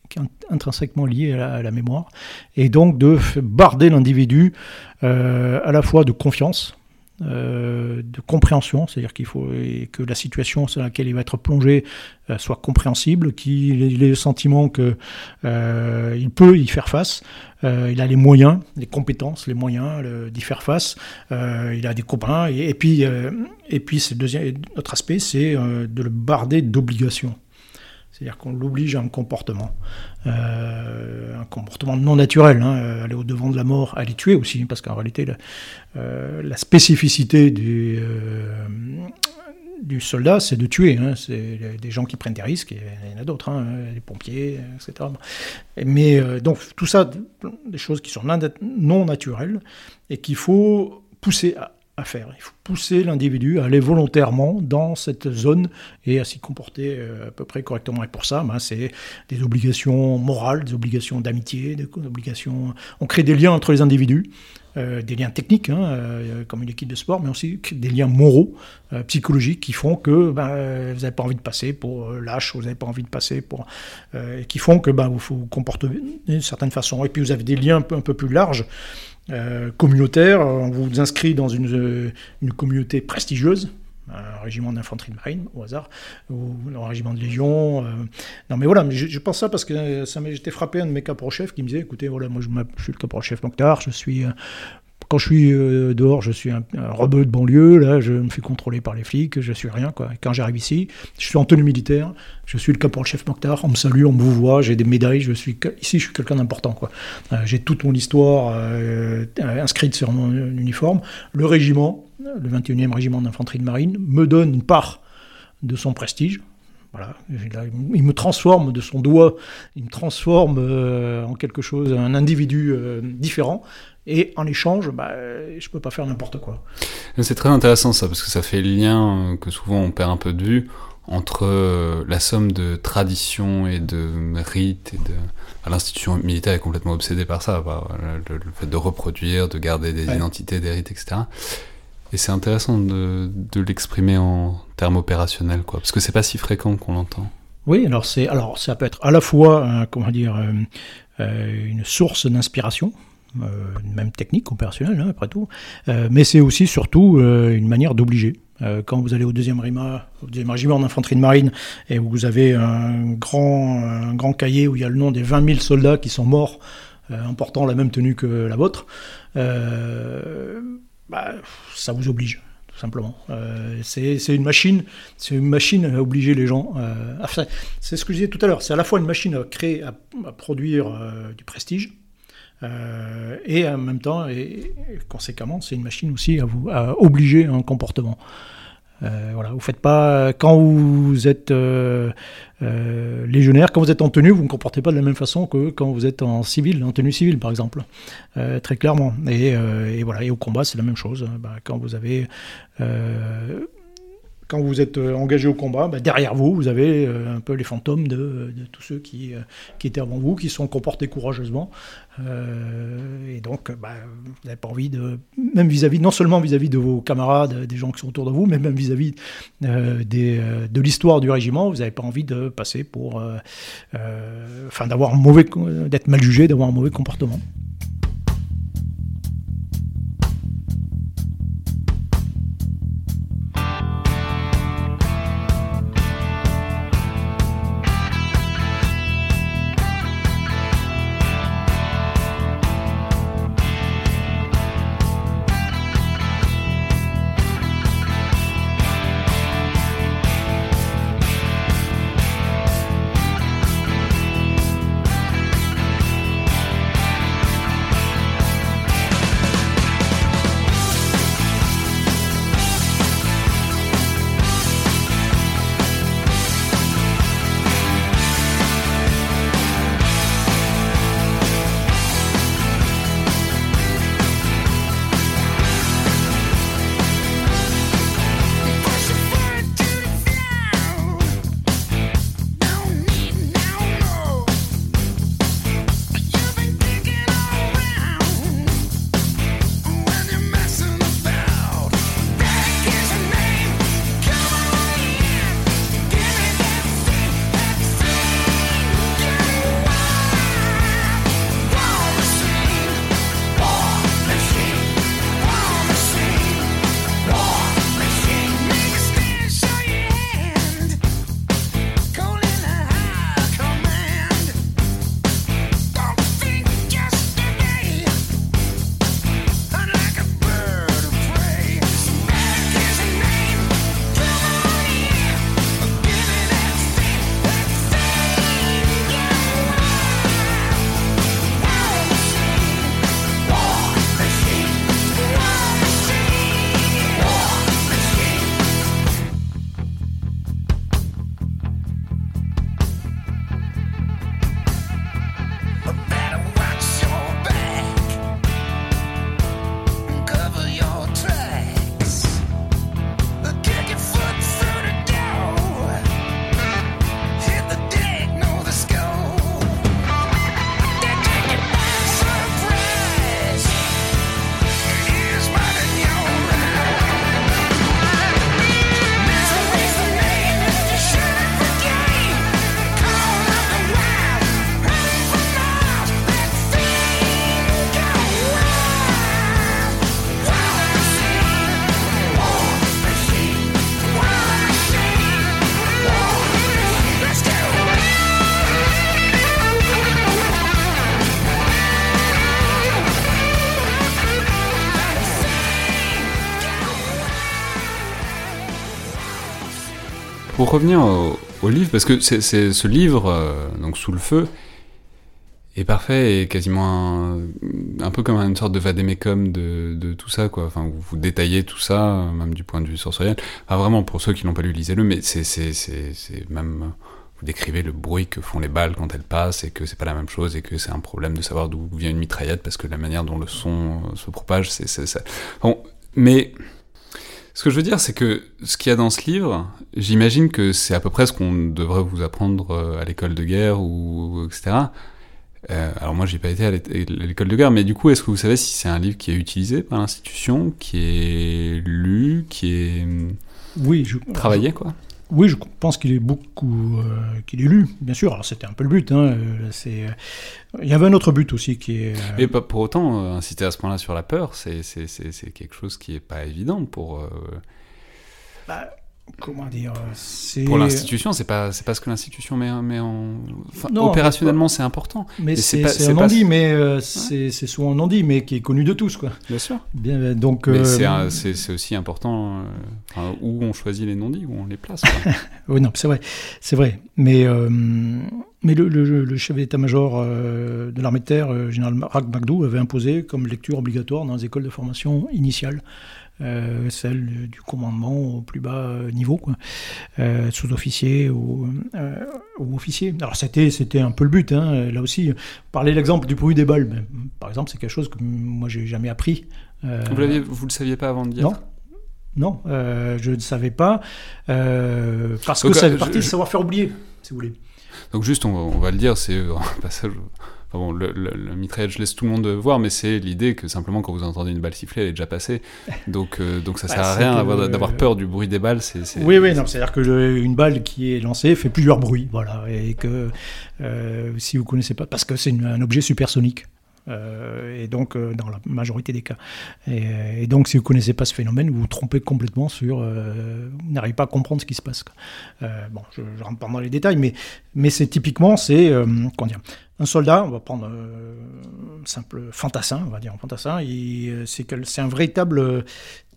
Speaker 2: qui est intrinsèquement liée à la, mémoire, et donc de barder l'individu à la fois de confiance, euh, de compréhension, c'est-à-dire qu'il faut que la situation sur laquelle il va être plongé euh, soit compréhensible, qu'il ait le sentiment qu'il euh, peut y faire face, il a les moyens, les compétences, les moyens d'y faire face, il a des copains, et, puis, autre aspect, c'est de le barder d'obligations. C'est-à-dire qu'on l'oblige à un comportement, euh, un comportement non naturel, hein, aller au-devant de la mort, les tuer aussi, parce qu'en réalité, la, euh, spécificité du, euh, du soldat, c'est de tuer. Hein, c'est des gens qui prennent des risques, et il y en a d'autres, hein, les pompiers, etc. Mais donc, tout ça, des choses qui sont non naturelles, et qu'il faut pousser à faire. Il faut pousser l'individu à aller volontairement dans cette zone et à s'y comporter euh, à peu près correctement. Et pour ça, ben, c'est des obligations morales, des obligations d'amitié, des obligations. On crée des liens entre les individus. Euh, des liens techniques, hein, euh, comme une équipe de sport, mais aussi des liens moraux, psychologiques, qui font que ben, vous n'avez pas envie de passer pour lâche, vous n'avez pas envie de passer pour... qui font que ben, vous vous comporter d'une certaine façon. Et puis vous avez des liens un peu plus larges, euh, communautaire. On vous inscrit dans une, euh, une communauté prestigieuse, un régiment d'infanterie de marine au hasard, ou un régiment de légion. Euh. Non mais voilà, je, pense ça parce que ça j'étais frappé un de mes caporaux-chefs qui me disait, écoutez, voilà, moi je, je suis le caporal-chef Mokhtar, je suis quand je suis euh, dehors, je suis un, rebeu de banlieue, là, je me fais contrôler par les flics, je suis rien, quoi. quand j'arrive ici, je suis en tenue militaire, je suis le caporal-chef Mokhtar, on me salue, on me voit, j'ai des médailles, je suis, ici, je suis quelqu'un d'important, quoi. Euh, j'ai toute mon histoire euh, inscrite sur mon uniforme. Le régiment, le 21e régiment d'infanterie de marine, me donne une part de son prestige, voilà, il me transforme de son doigt, il me transforme en quelque chose, un individu différent. Et en échange, bah, je peux pas faire n'importe quoi.
Speaker 1: C'est très intéressant ça, parce que ça fait le lien que souvent on perd un peu de vue entre euh, la somme de traditions et de rites et de l'institution militaire est complètement obsédée par ça, le, fait de reproduire, de garder des identités, des rites, etc. Et c'est intéressant de, de l'exprimer en termes opérationnels, quoi, parce que c'est pas si fréquent qu'on l'entend.
Speaker 2: Oui, alors c'est alors ça peut être à la fois comment dire euh, euh, une source d'inspiration euh, même technique, opérationnelle, hein, après tout, euh, mais c'est aussi surtout euh, une manière d'obliger. quand vous allez au deuxième, RIMA, deuxième régiment d'infanterie de marine et où vous avez un grand, grand cahier où il y a le nom des 20 000 soldats qui sont morts en portant la même tenue que la vôtre, bah, ça vous oblige tout simplement. c'est une machine, c'est une machine à obliger les gens. c'est ce que je disais tout à l'heure. C'est à la fois une machine à créer, à, produire du prestige,
Speaker 3: et en même temps, et, conséquemment, c'est une machine aussi à vous obliger un comportement. Euh, voilà, vous faites pas quand vous êtes euh, euh, légionnaire, quand vous êtes en tenue, vous ne comportez pas de la même façon que quand vous êtes en civil, en tenue civile par exemple, très clairement. Et, voilà, et au combat c'est la même chose. Bah, quand vous avez quand vous êtes euh, engagé au combat, bah, derrière vous, vous avez euh, un peu les fantômes de, tous ceux qui, euh, qui, étaient avant vous, qui sont comportés courageusement. et donc, bah, vous n'avez pas envie de, même vis-à-vis, non seulement vis-à-vis de vos camarades, des gens qui sont autour de vous, mais même vis-à-vis de l'histoire du régiment, vous n'avez pas envie de passer pour, enfin, d'avoir mauvais, d'être mal jugé, d'avoir un mauvais comportement.
Speaker 1: Pour revenir au, livre, parce que c'est ce livre, euh, donc Sous le feu, est parfait et quasiment un, peu comme une sorte de vadémécum de, tout ça, quoi. Enfin, vous, vous, détaillez tout ça, même du point de vue sensoriel. Enfin, vraiment, pour ceux qui n'ont pas lu, lisez-le, mais c'est même vous décrivez le bruit que font les balles quand elles passent et que c'est pas la même chose et que c'est un problème de savoir d'où vient une mitraillette parce que la manière dont le son se propage, c'est ça. Bon, mais ce que je veux dire, c'est que ce qu'il y a dans ce livre, j'imagine que c'est à peu près ce qu'on devrait vous apprendre euh, à l'école de guerre ou etc. Euh, alors moi, j'ai pas été à l'école de guerre, mais du coup, est-ce que vous savez si c'est un livre qui est utilisé par l'institution, qui est lu, qui est
Speaker 3: oui, je,
Speaker 1: travaillé, quoi?
Speaker 3: Oui, je pense qu'il est beaucoup, euh, qu'il est lu, bien sûr. Alors c'était un peu le but. Hein, euh, c'est, euh, il y avait un autre but aussi qui est.
Speaker 1: Et pas pour autant insister à ce point-là sur la peur, c'est, c'est, quelque chose qui est pas évident pour.
Speaker 3: Bah,
Speaker 2: comment dire
Speaker 1: Pour l'institution, c'est pas c'est pas ce que l'institution met, met en opérationnellement c'est important.
Speaker 2: Mais c'est un non-dit, mais euh, c'est souvent un non-dit, mais qui est connu de tous quoi.
Speaker 1: Bien sûr.
Speaker 2: Bien, donc
Speaker 1: mais c'est aussi important où on choisit les non-dits, où on les place.
Speaker 2: oui non c'est vrai c'est vrai, mais mais le, le, chef d'état-major de l'armée de terre, général Rak Magdou, avait imposé comme lecture obligatoire dans les écoles de formation initiale. Euh, celle du commandement au plus bas niveau, euh, sous-officier ou, euh, ou, officier. Alors c'était, c'était un peu le but, hein, là aussi. Parler l'exemple du bruit des balles, par exemple, c'est quelque chose que moi j'ai jamais appris.
Speaker 1: vous, vous le saviez pas avant de dire
Speaker 2: Non. Non, je ne savais pas, parce que ça fait partie du savoir-faire oublié, si vous voulez.
Speaker 1: Donc juste, on, on va le dire, c'est un passage bon, le, le, mitraillette, je laisse tout le monde voir, mais c'est l'idée que simplement quand vous entendez une balle siffler, elle est déjà passée. Donc, euh, donc ça bah, sert à rien d'avoir peur du bruit des balles. c'est
Speaker 2: Oui, oui, non, c'est-à-dire que une balle qui est lancée fait plusieurs bruits, voilà, et que euh, si vous connaissez pas, parce que c'est un objet supersonique. Euh, et donc euh, dans la majorité des cas. Et, donc si vous ne connaissez pas ce phénomène, vous vous trompez complètement sur... Euh, vous n'arrivez pas à comprendre ce qui se passe. bon, je ne rentre pas dans les détails, mais, mais c'est typiquement, c'est... un soldat, on va prendre un simple fantassin, on va dire un fantassin, c'est un véritable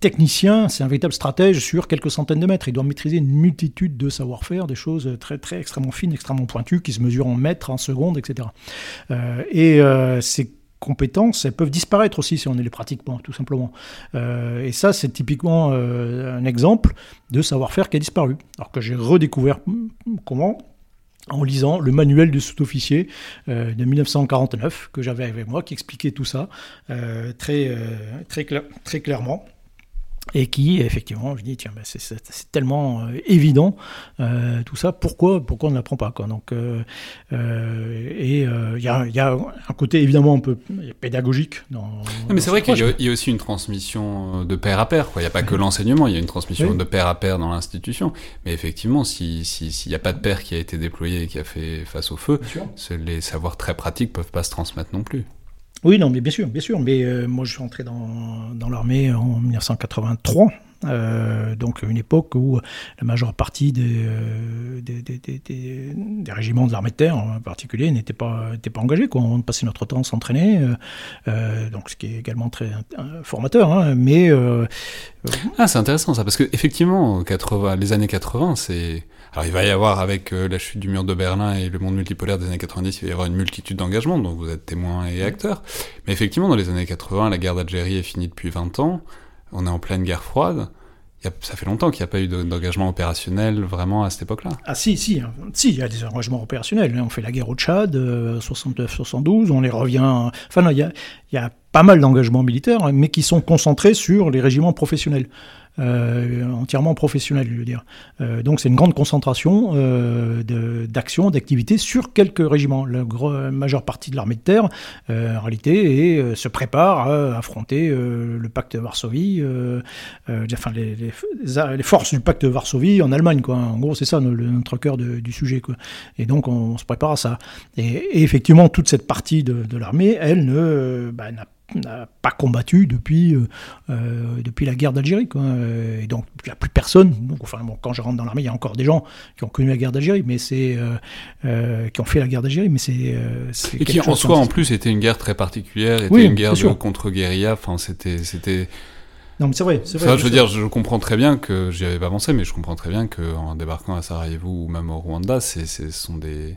Speaker 2: technicien, c'est un véritable stratège sur quelques centaines de mètres. Il doit maîtriser une multitude de savoir-faire, des choses très, très extrêmement fines, extrêmement pointues, qui se mesurent en mètres, en secondes, etc. et c'est compétences, elles peuvent disparaître aussi si on ne les pratique pas, tout simplement. Euh, et ça, c'est typiquement euh, un exemple de savoir-faire qui a disparu. Alors que j'ai redécouvert hmm, comment en lisant le manuel du sous-officier euh, de 1949 que j'avais avec moi, qui expliquait tout ça très, très, très clairement et qui effectivement je dis tiens ben, c'est tellement euh, évident euh, tout ça pourquoi pourquoi on ne l'apprend pas quoi. Donc euh, et il y a, y, a, un côté évidemment un peu pédagogique dans,
Speaker 1: mais c'est vrai qu'il y, a aussi une transmission de père à père quoi. Il n'y a pas que l'enseignement il y a une transmission de père à père dans l'institution. Mais effectivement s'il n'y a pas de père qui a été déployé et qui a fait face au feu les savoirs très pratiques peuvent pas se transmettre non plus
Speaker 2: oui, non, mais bien sûr, bien sûr. Mais euh, moi, je suis entré dans, dans l'armée en 1983. Euh, donc une époque où la majeure partie des, euh, des, des, des, régiments de l'armée de terre en particulier n'étaient pas, pas engagés. Quoi. On passait notre temps à s'entraîner, euh, donc ce qui est également très formateur. Hein, mais
Speaker 1: ah, c'est intéressant ça, parce que effectivement, 80, les années 80, c'est alors il va y avoir avec la chute du mur de Berlin et le monde multipolaire des années 90, il va y avoir une multitude d'engagements, donc vous êtes témoins et acteurs. Mais effectivement, dans les années 80, la guerre d'Algérie est finie depuis 20 ans, on est en pleine guerre froide. ça fait longtemps qu'il n'y a pas eu d'engagement opérationnel vraiment à cette époque-là.
Speaker 2: Ah si, si, hein. si, il y a des engagements opérationnels. On fait la guerre au Tchad, 69-72, euh, on les revient... Enfin il y a, il y a pas mal d'engagements militaires, mais qui sont concentrés sur les régiments professionnels. Euh, entièrement professionnel, je veux dire. Euh, donc c'est une grande concentration euh, d'actions, d'activités sur quelques régiments. La majeure partie de l'armée de terre, en réalité, et, se prépare à affronter le pacte de Varsovie, enfin les, les, forces du pacte de Varsovie en Allemagne. En gros, c'est ça notre cœur du sujet. Et donc on, se prépare à ça. Et, effectivement, toute cette partie de, l'armée, elle ne bah, n'a n'a pas combattu depuis, euh, euh, depuis la guerre d'Algérie. Et donc, il n'y a plus personne. Donc, enfin, bon, quand je rentre dans l'armée, il y a encore des gens qui ont connu la guerre d'Algérie, mais c'est euh, qui ont fait la guerre d'Algérie, mais c'est
Speaker 1: et qui en soi, en plus, était une guerre très particulière, était une guerre contre guérilla. Enfin, c'était c'était
Speaker 2: non, mais c'est vrai, c'est vrai.
Speaker 1: je veux dire, je comprends très bien que j'y avais pas pensé, mais je comprends très bien qu'en débarquant à Sarajevo ou même au Rwanda, ce sont des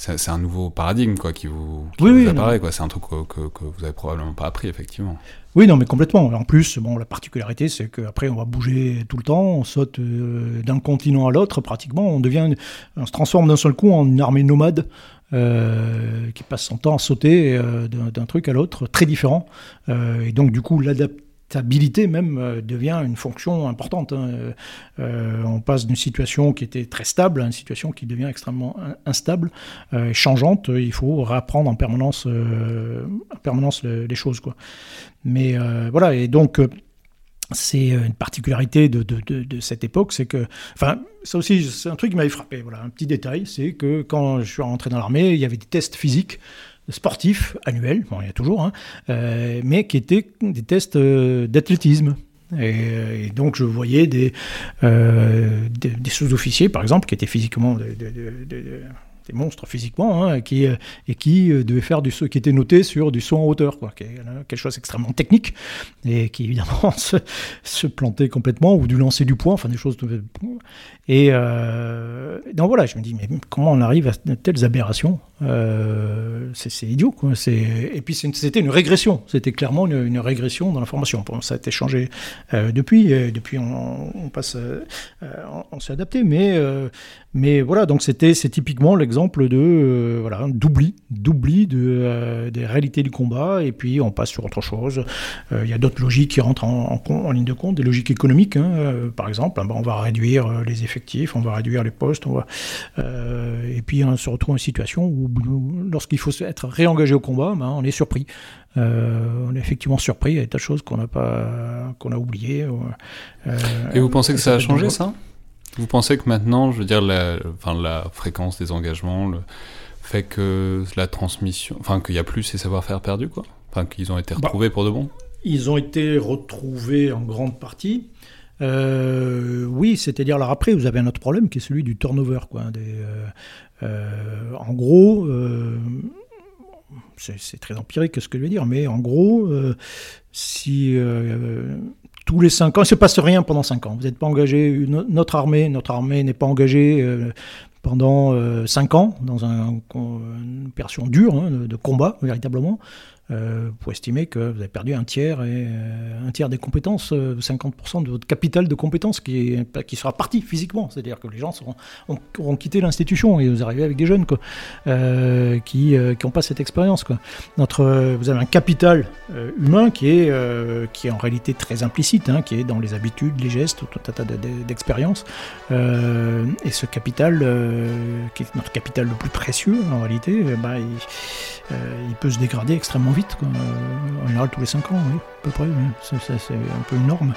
Speaker 1: c'est un nouveau paradigme quoi qui vous, apparaît quoi. C'est un truc que, que, vous avez probablement pas appris effectivement.
Speaker 2: Oui non mais complètement. En plus bon la particularité c'est qu'après on va bouger tout le temps on saute euh, d'un continent à l'autre pratiquement. On devient on se transforme d'un seul coup en une armée nomade euh, qui passe son temps à sauter euh, d'un truc à l'autre très différent. Et donc du coup l'adaptation stabilité même euh, devient une fonction importante. Hein. Euh, on passe d'une situation qui était très stable à une situation qui devient extrêmement instable, euh, changeante. Il faut réapprendre en permanence, en permanence les choses. Mais voilà, et donc c'est une particularité de, de, de, cette époque, c'est que, enfin, ça aussi, c'est un truc qui m'avait frappé. Voilà, un petit détail, c'est que quand je suis rentré dans l'armée, il y avait des tests physiques sportifs annuels, bon, il y a toujours, hein, euh, mais qui étaient des tests euh, d'athlétisme. Et, donc je voyais des, sous-officiers, par exemple, qui étaient physiquement des monstres physiquement, hein, qui, euh, et qui euh, devait faire du qui était noté sur du saut en hauteur, quoi, quelque chose d'extrêmement technique, et qui évidemment se, se, plantait complètement, ou du lancer du poing, enfin des choses. Et euh, donc voilà, je me dis, mais comment on arrive à de telles aberrations? Euh, C'est idiot, quoi. Et puis c'était une régression, c'était clairement une, régression dans l'information. Bon, ça a été changé euh, depuis, depuis on, passe, on, s'est adapté, mais, voilà, donc c'était typiquement l'exemple de voilà d'oubli, d'oubli de, des réalités du combat, et puis on passe sur autre chose. Il y a d'autres logiques qui rentrent en, en, ligne de compte, des logiques économiques, hein, par exemple. Ben, on va réduire les effets on va réduire les postes, on va, euh, et puis on se retrouve en situation où, lorsqu'il faut être réengagé au combat, ben, on est surpris. Euh, on est effectivement surpris, il y a des tas de choses qu'on n'a pas, qu'on a oubliées.
Speaker 1: Euh, et vous pensez que ça a changé ça Vous pensez que maintenant, je veux dire, la, enfin, la fréquence des engagements le, fait que la transmission, enfin qu'il n'y a plus ces savoir-faire perdus, quoi? Enfin qu'ils ont été bah, retrouvés pour de bon?
Speaker 2: Ils ont été retrouvés en grande partie. Euh, oui, c'est-à-dire là après, vous avez un autre problème qui est celui du turnover. Quoi, euh, euh, en gros, c'est très empirique ce que je vais dire, mais en gros, si tous les 5 ans, il ne se passe rien pendant 5 ans, vous n'êtes pas engagé, notre armée, notre armée n'est pas engagée pendant 5 ans dans un, une opération dure hein, de combat, véritablement, euh, pour estimer que vous avez perdu un tiers, et, euh, un tiers des compétences, 50% euh, de votre capital de compétences qui, qui sera parti physiquement. C'est-à-dire que les gens seront, auront quitté l'institution et vous arrivez avec des jeunes quoi, qui n'ont pas cette expérience. Vous avez un capital humain qui est, qui est en réalité très implicite, hein, qui est dans les habitudes, les gestes, tout un tas d'expériences. et ce capital, qui est notre capital le plus précieux en réalité, bah, il peut se dégrader extrêmement vite euh, en général, tous les 5 ans, oui, à peu près. C'est un peu une norme.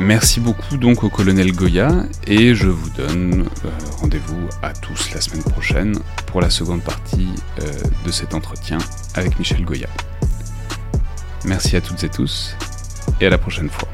Speaker 1: Merci beaucoup donc au colonel Goya et je vous donne euh, rendez-vous à tous la semaine prochaine pour la seconde partie euh, de cet entretien avec Michel Goya. Merci à toutes et tous et à la prochaine fois.